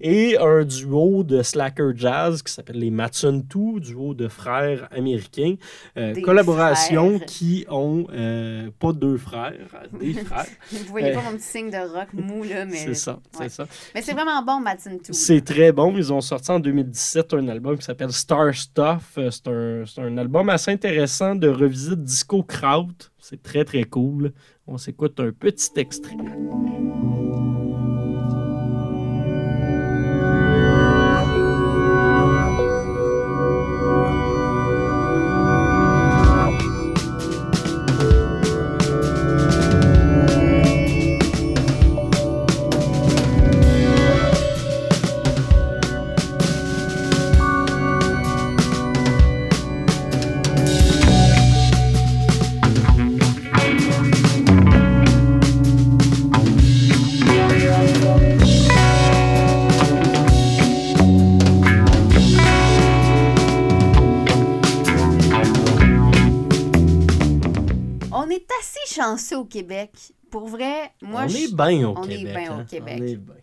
Et un duo de slacker jazz qui s'appelle les Matsuntu, duo de frères américains. Euh, collaboration frères. qui ont euh, pas deux frères, des frères. Vous voyez Euh, pas mon petit signe de rock mou, là, mais... C'est ça, c'est ça. Mais c'est vraiment bon, Matson Tool. C'est très bon. Ils ont sorti en 2017 un album qui s'appelle Star Stuff. Euh, C'est un, c'est un album assez intéressant de revisite disco kraut. C'est très très cool. On s'écoute un petit extrait. Assez chanceux au Québec. Pour vrai, moi, on je... est bien au on est Québec. bien au hein? Québec. On est bien.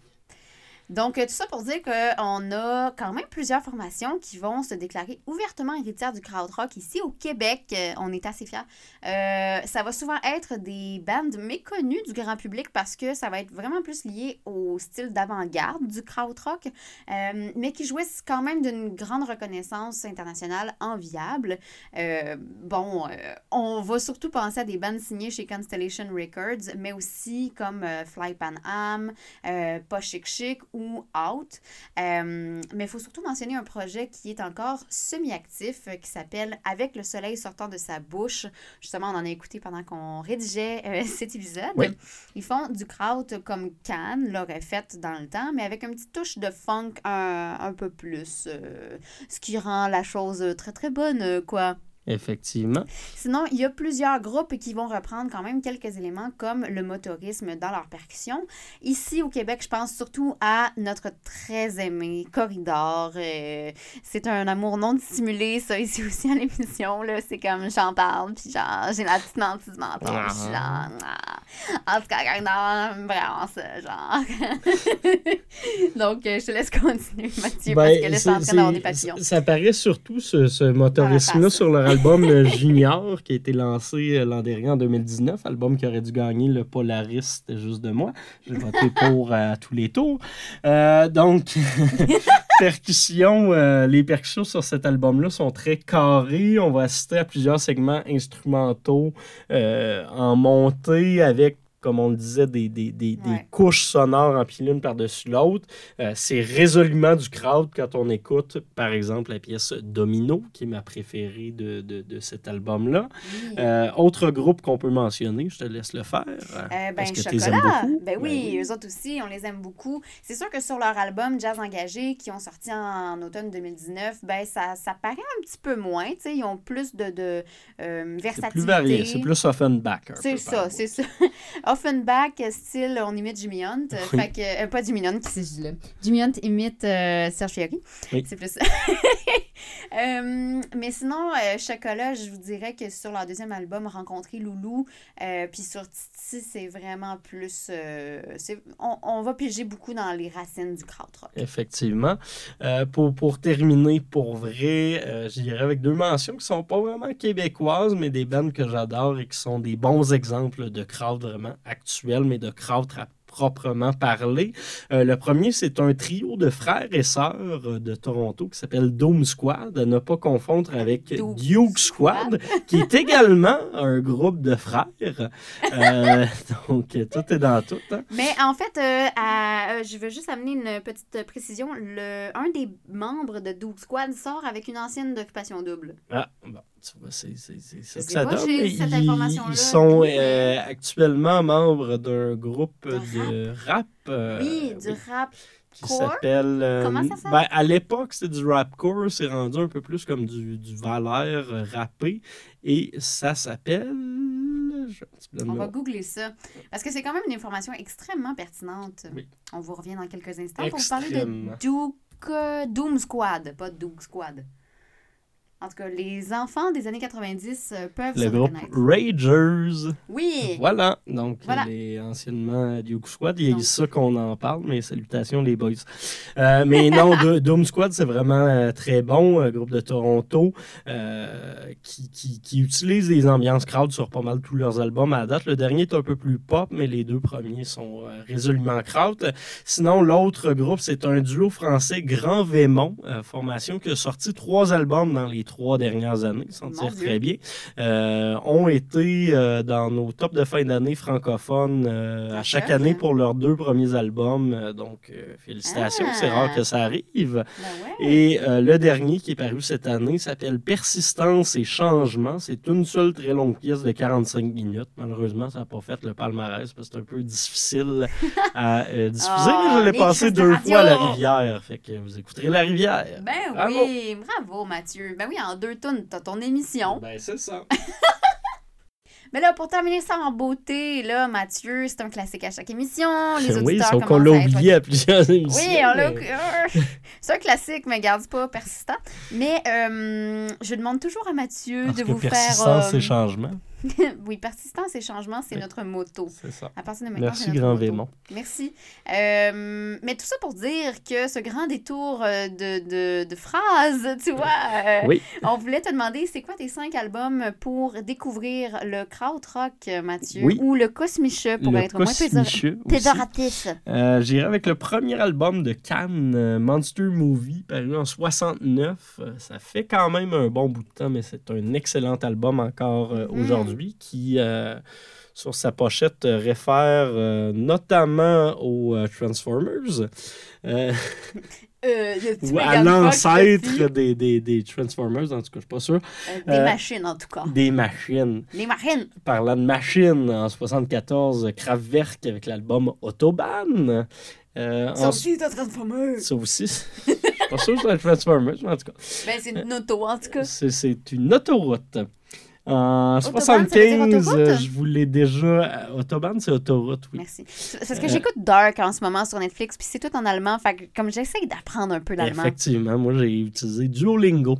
Donc, euh, tout ça pour dire qu'on a quand même plusieurs formations qui vont se déclarer ouvertement héritières du krautrock ici au Québec. Euh, on est assez fiers. Euh, ça va souvent être des bandes méconnues du grand public parce que ça va être vraiment plus lié au style d'avant-garde du krautrock, mais qui jouissent quand même d'une grande reconnaissance internationale enviable. Bon, on va surtout penser à des bandes signées chez Constellation Records, mais aussi comme Fly Pan Am, Pas Chic Chic ou Out. Euh, mais il faut surtout mentionner un projet qui est encore semi-actif, euh, qui s'appelle Avec le soleil sortant de sa bouche. Justement, on en a écouté pendant qu'on rédigeait euh, cet épisode. Oui. Ils font du kraut comme Cannes l'aurait fait dans le temps, mais avec une petite touche de funk un, un peu plus. euh, ce qui rend la chose très très bonne, quoi. Effectivement. Sinon, il y a plusieurs groupes qui vont reprendre quand même quelques éléments comme le motorisme dans leur percussion. Ici au Québec, je pense surtout à notre très aimé Corridor. Euh, c'est un amour non dissimulé, ça, ici aussi à l'émission. là. C'est comme j'en parle, puis genre, j'ai la petite du menton, puis genre, ah. En tout cas, Corridor, vraiment ça, genre. Donc, euh, je te laisse continuer, Mathieu, parce que là, je suis en Ben, train d'avoir des passions. Ça paraît surtout ce, ce motorisme-là sur leur album euh, Junior qui a été lancé euh, l'an dernier en 2019, album qui aurait dû gagner le Polaris, juste de moi. J'ai voté pour à tous les tours. Euh, donc, percussions, euh, les percussions sur cet album-là sont très carrées. On va assister à plusieurs segments instrumentaux euh, en montée avec comme on le disait, des, des, des, des couches sonores empilées l'une par-dessus l'autre. Euh, c'est résolument du crowd quand on écoute, par exemple, la pièce Domino, qui est ma préférée de, de, de cet album-là. Oui. Euh, autre groupe qu'on peut mentionner, je te laisse le faire. Euh, ben, Parce que t'es aimes Chocolat. beaucoup? Ben oui, Ben eux autres aussi, on les aime beaucoup. C'est sûr que sur leur album Jazz Engagé, qui ont sorti en, automne 2019, ben ça, ça paraît un petit peu moins. tu sais, Ils ont plus de, de euh, C'est versatilité. plus varié, c'est plus Offenbach. C'est ça, c'est ça. Offenbach, style, on imite Jimmy Hunt. Oui. Fait que, euh, pas Jimmy Hunt, qui c'est là. Jimmy Hunt imite euh, Serge Fiori. Oui. C'est plus ça. Euh, mais sinon, euh, Chocolat, je vous dirais que sur leur deuxième album, Rencontrer Loulou, euh, puis sur Titi, c'est vraiment plus. euh, on, on va piger beaucoup dans les racines du krautrock. Effectivement. Pour, pour terminer, pour vrai, dirais avec deux mentions qui sont pas vraiment québécoises, mais des bandes que j'adore et qui sont des bons exemples de crowd vraiment actuel, mais de crowd à proprement parler. Euh, le premier, c'est un trio de frères et sœurs euh, de Toronto qui s'appelle Dome Squad, à ne pas confondre avec Duke Duke Squad, qui est également un groupe de frères. Euh, donc, tout est dans tout. hein. Mais en fait, euh, à- je veux juste amener une petite précision. Le, un des membres de Duke Squad sort avec une ancienne d'occupation double. Ah, bon, tu vois, c'est ça que donne. Ils, sont Oui. euh, actuellement membres d'un groupe De rap? euh, oui, du rap. qui s'appelle. euh, Comment ça s'appelle? ben, à l'époque, c'était du rapcore, c'est rendu un peu plus comme du, du Valère euh, rappé. Et ça s'appelle. On va googler ça. Parce que c'est quand même une information extrêmement pertinente. Oui. On vous revient dans quelques instants pour vous parler de euh, Doom Squad, pas Duke Squad. En tout cas, les enfants des années 90 euh, peuvent Le se groupe reconnaître. Ragers. Oui! Voilà, donc Voilà. les anciennement Duke Squad, il y a ça qu'on en parle, mais salutations les boys. Euh, mais non, Do- Doom Squad, c'est vraiment euh, très bon, un groupe de Toronto euh, qui, qui, qui utilise des ambiances crowd sur pas mal tous leurs albums à date. Le dernier est un peu plus pop, mais les deux premiers sont euh, résolument crowd. Sinon, l'autre groupe, c'est un duo français, Grand Vémont, formation qui a sorti trois albums dans les trois dernières années, tire Dieu. très bien euh, ont été euh, dans nos tops de fin d'année francophones euh, à Ah, chaque année hein? pour leurs deux premiers albums. Donc, félicitations, Ah! c'est rare que ça arrive. Ben ouais. Et le dernier qui est paru cette année s'appelle Persistance et Changement. C'est une seule très longue pièce de 45 minutes. Malheureusement, ça n'a pas fait le palmarès parce que c'est un peu difficile à diffuser. Ah, mais je l'ai les passé deux fois à la rivière. Fait que vous écouterez la rivière. Ben Bravo. oui, bravo Mathieu. Ben oui, en deux tonnes, t'as ton émission. Ben, c'est ça. Mais là, pour terminer ça en beauté, là, Mathieu, c'est un classique à chaque émission. Les oui, auditeurs sauf qu'on commencent l'a à être oublié à plusieurs émissions. Oui, on l'a. mais- C'est un classique, mais garde c'est pas persistant. Mais euh, je demande toujours à Mathieu Parce de que vous faire. persistance euh, et changement, oui, persistance et changement, c'est Oui. notre motto. c'est ça. À partir de maintenant, Merci, c'est notre Grand. Vémont. Merci. Euh, mais tout ça pour dire que ce grand détour euh, de, de, de phrases, tu vois, euh, Oui. on voulait te demander, c'est quoi tes cinq albums pour découvrir le krautrock, Mathieu, Oui. ou le cosmiche pour Le être moins péjoratif. Euh, J'irai avec le premier album de Cannes, Monster Movie, paru en 69. Euh, ça fait quand même un bon bout de temps, mais c'est un excellent album encore euh, Qui, euh, sur sa pochette, euh, réfère euh, notamment aux Transformers. Euh, ou à l'ancêtre des, des, des Transformers, en tout cas, je suis pas sûr. Euh, des Euh, machines, en tout cas. Des machines. Des machines. Parlant de machines, en 74, Kraftwerk avec l'album Autobahn. Euh, Ça en- aussi, t'as Transformers. Ça aussi. Je suis pas sûr que c'est un Transformers, mais en tout cas. Ben, c'est une auto, en tout cas. C'est, c'est une autoroute. En dire 75, autoroute? euh, je voulais déjà. Autobahn, c'est autoroute, oui. Merci. C'est parce que Euh, j'écoute Dark en ce moment sur Netflix, puis c'est tout en allemand. Fait que comme j'essaye d'apprendre un peu l'allemand. Effectivement, moi, j'ai utilisé Duolingo.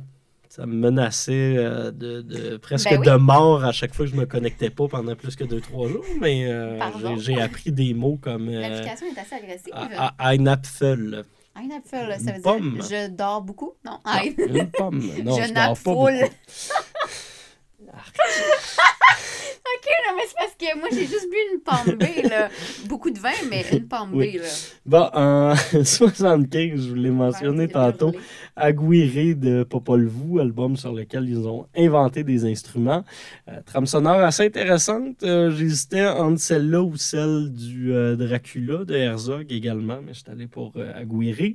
Ça me menaçait euh, de, de- presque Ben oui. de mort à chaque fois que je me connectais pas pendant plus que 2-3 jours, mais euh, j'ai, appris des mots comme euh, L'application est assez agressive. Ein Apfel. Ein Apfel, ça veut pomme. dire je dors beaucoup? Non. Non, une pomme. Non, Je je dors pas full. beaucoup. Ok, non, mais c'est parce que moi, j'ai juste bu une pomme B, là. Beaucoup de vin, mais une pomme Oui. B, là. Bon, en 75, je vous l'ai mentionné Ouais, tantôt. Aguirre de Popol Vuh, album sur lequel ils ont inventé des instruments. Euh, trame sonore assez intéressante. Euh, J'hésitais entre celle-là ou celle du euh, Dracula de Herzog également, mais je suis allé pour euh, Aguirre.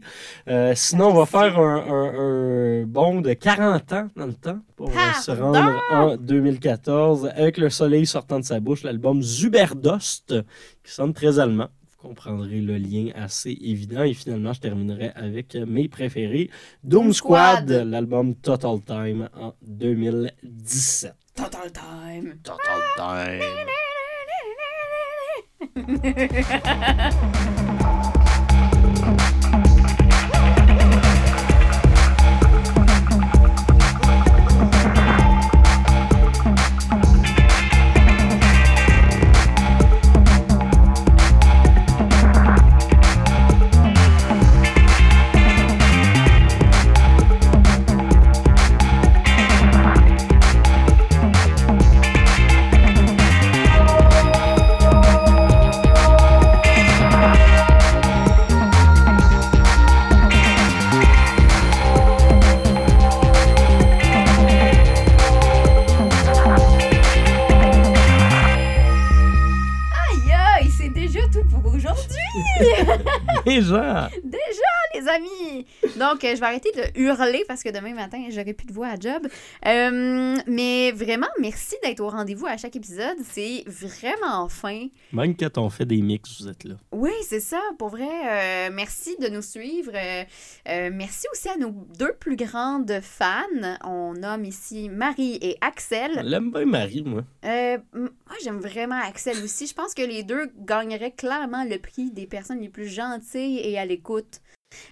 Euh, sinon, on va faire un, un- un bond de 40 ans dans le temps pour se rendre en 2014 avec le soleil sortant de sa bouche, l'album Zuberdost, qui sonne très allemand. Vous comprendrez le lien assez évident. Et finalement, je terminerai avec mes préférés. Doom Squad. l'album Total Time en 2017. Total time. Total Time. aujourd'hui, Déjà! Les amis. Donc, euh, je vais arrêter de hurler parce que demain matin, j'aurai plus de voix à job. Euh, mais vraiment, merci d'être au rendez-vous à chaque épisode. C'est vraiment fin. Même quand on fait des mix, vous êtes là. Oui, c'est ça, pour vrai. euh, merci de nous suivre. Euh, merci aussi à nos deux plus grandes fans. On nomme ici Marie et Axel. L'aime bien Marie, moi. Moi, j'aime vraiment Axel aussi. Je pense que les deux gagneraient clairement le prix des personnes les plus gentilles et à l'écoute.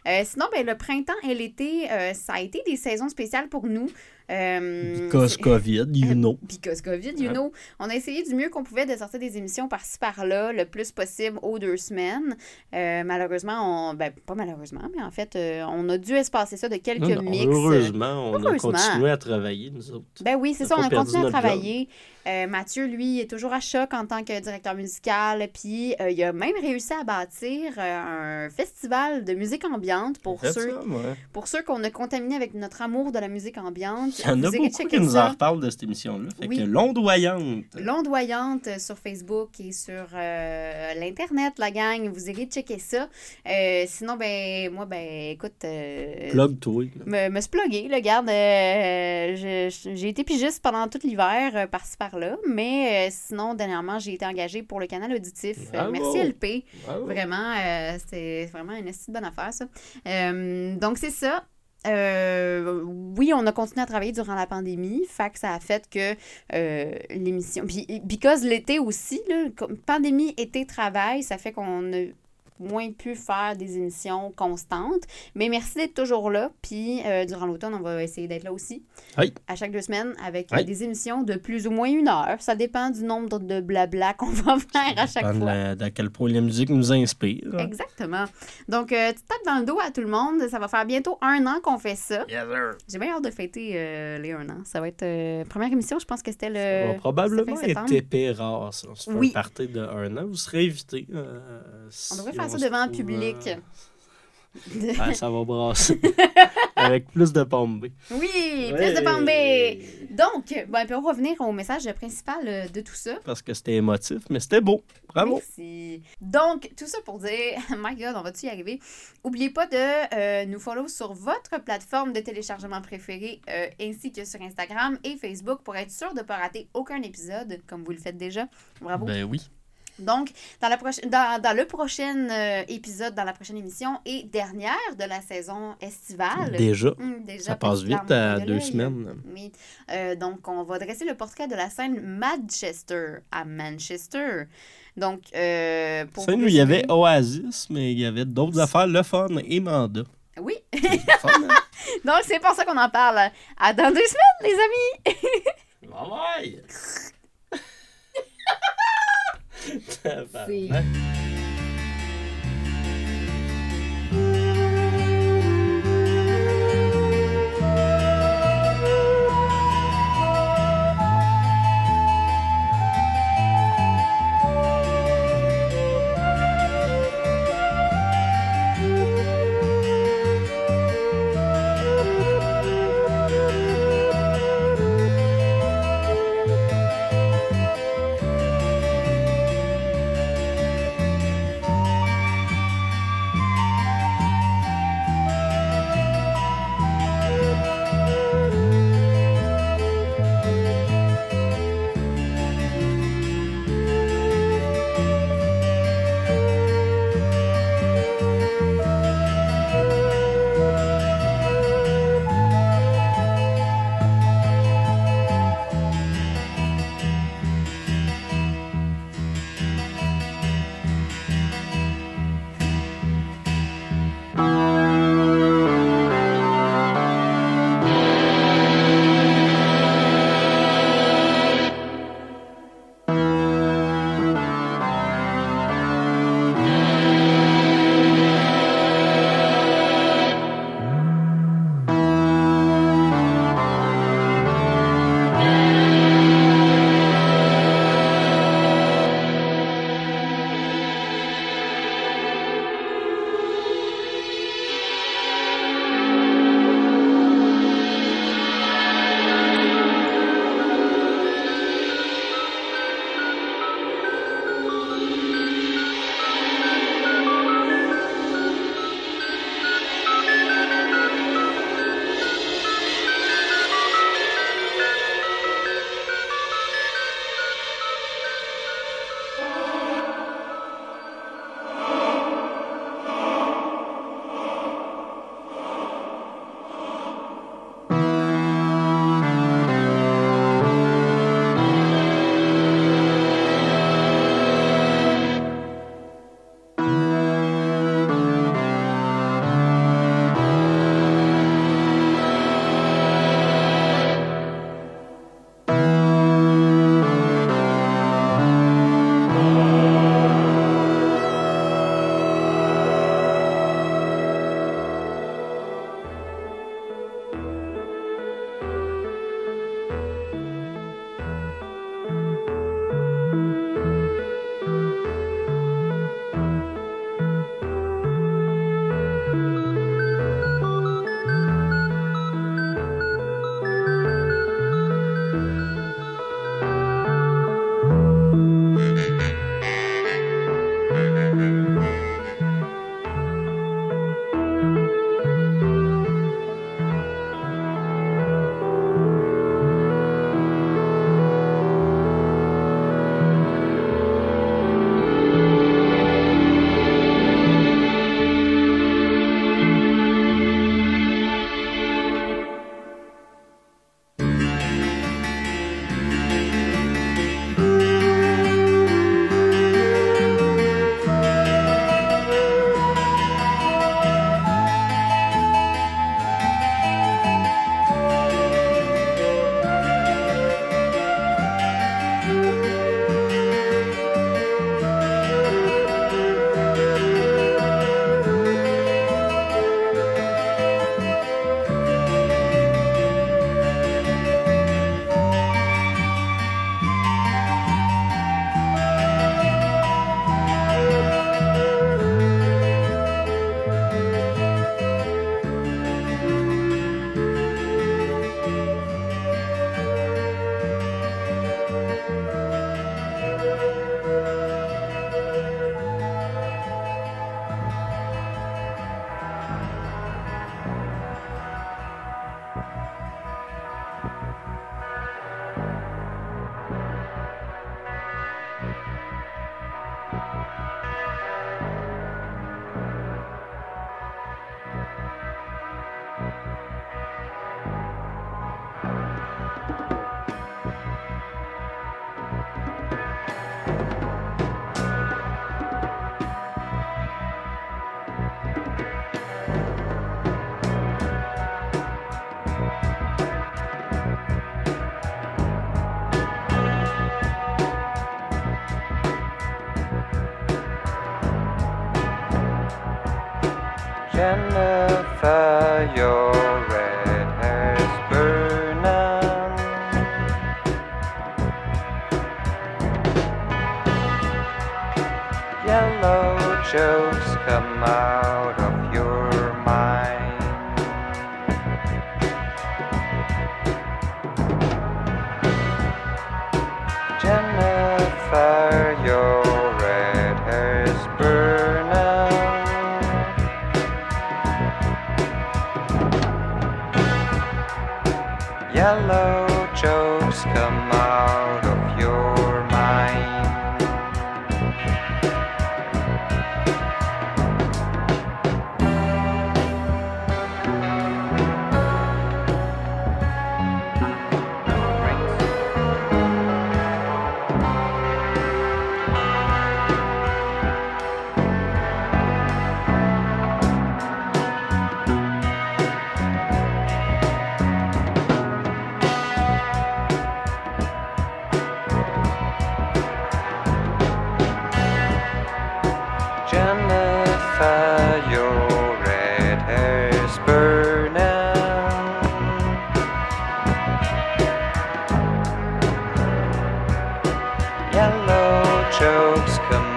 Euh, sinon, ben, le printemps et l'été, euh, ça a été des saisons spéciales pour nous. Euh, Because COVID, you know. Because COVID, you know. On a essayé du mieux qu'on pouvait de sortir des émissions par-ci par-là le plus possible aux deux semaines. Euh, malheureusement, on... ben, pas malheureusement, mais en fait, euh, on a dû espacer ça de quelques Non, non, mix. heureusement, on Heureusement. a continué à travailler, nous autres. Ben oui, c'est ça, on a continué à travailler. Euh, Mathieu, lui, est toujours à choc en tant que directeur musical. Puis euh, il a même réussi à bâtir euh, un festival de musique ambiante pour ceux, ça, pour ceux qu'on a contaminés avec notre amour de la musique ambiante. Il y en a beaucoup qui nous ça. en reparlent de cette émission-là. Fait Oui. que l'ondoyante. L'ondoyante euh, sur Facebook et sur euh, l'Internet, la gang. Vous irez checker ça. Euh, sinon, ben, moi, ben, écoute. euh, Plug-toi. me, me sploguer, là, garde. j'ai été pigiste pendant tout l'hiver, par-ci par-là. Mais sinon, dernièrement, j'ai été engagée pour le canal auditif. Bravo. merci LP. Bravo. Vraiment, c'est vraiment une bonne affaire, ça. Donc, c'est ça. Euh, oui, on a continué à travailler durant la pandémie. Fait que ça a fait que euh, l'émission. Puis, because l'été aussi, là, pandémie, été, travail, ça fait qu'on a moins pu faire des émissions constantes. Mais merci d'être toujours là. Puis, euh, durant l'automne, on va essayer d'être là aussi. Oui. À chaque deux semaines, avec euh, Oui. des émissions de plus ou moins une heure. Ça dépend du nombre de blabla qu'on va faire à chaque Dépend de fois. la- d'à quel point la musique nous inspire. Exactement. Donc, euh, tu tapes dans le dos à tout le monde. Ça va faire bientôt un an qu'on fait ça. Yes, sir. J'ai bien hâte de fêter euh, les un an. Ça va être euh, première émission, je pense que c'était Ça le. va probablement être épais rare, ça. On se fait Oui. party de un an. Vous serez invité. On devrait faire ça devant le public. Ouais, ça va brasser. Avec plus de pommes. oui, plus de Bombay. Donc, ben, pour revenir au message principal euh, de tout ça. Parce que c'était émotif, mais c'était beau. Bravo. Merci. Donc, tout ça pour dire, my God, on va-tu y arriver? Oubliez pas de euh, nous follow sur votre plateforme de téléchargement préférée, euh, ainsi que sur Instagram et Facebook pour être sûr de ne pas rater aucun épisode, comme vous le faites déjà. Bravo. Ben oui. Donc, dans, la prochaine, dans, dans le prochain euh, épisode, dans la prochaine émission et dernière de la saison estivale. Déjà. Déjà, Ça passe vite à de deux semaines. Oui. Euh, donc, on va dresser le portrait de la scène Manchester à Manchester. Donc, euh, pour vous nous, il y avait Oasis, mais il y avait d'autres affaires, le fun et Manda. Oui. Fun, hein? Donc, c'est pour ça qu'on en parle. À dans deux semaines, les amis! Bye bye! C'est- Tabarnak.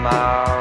Jokes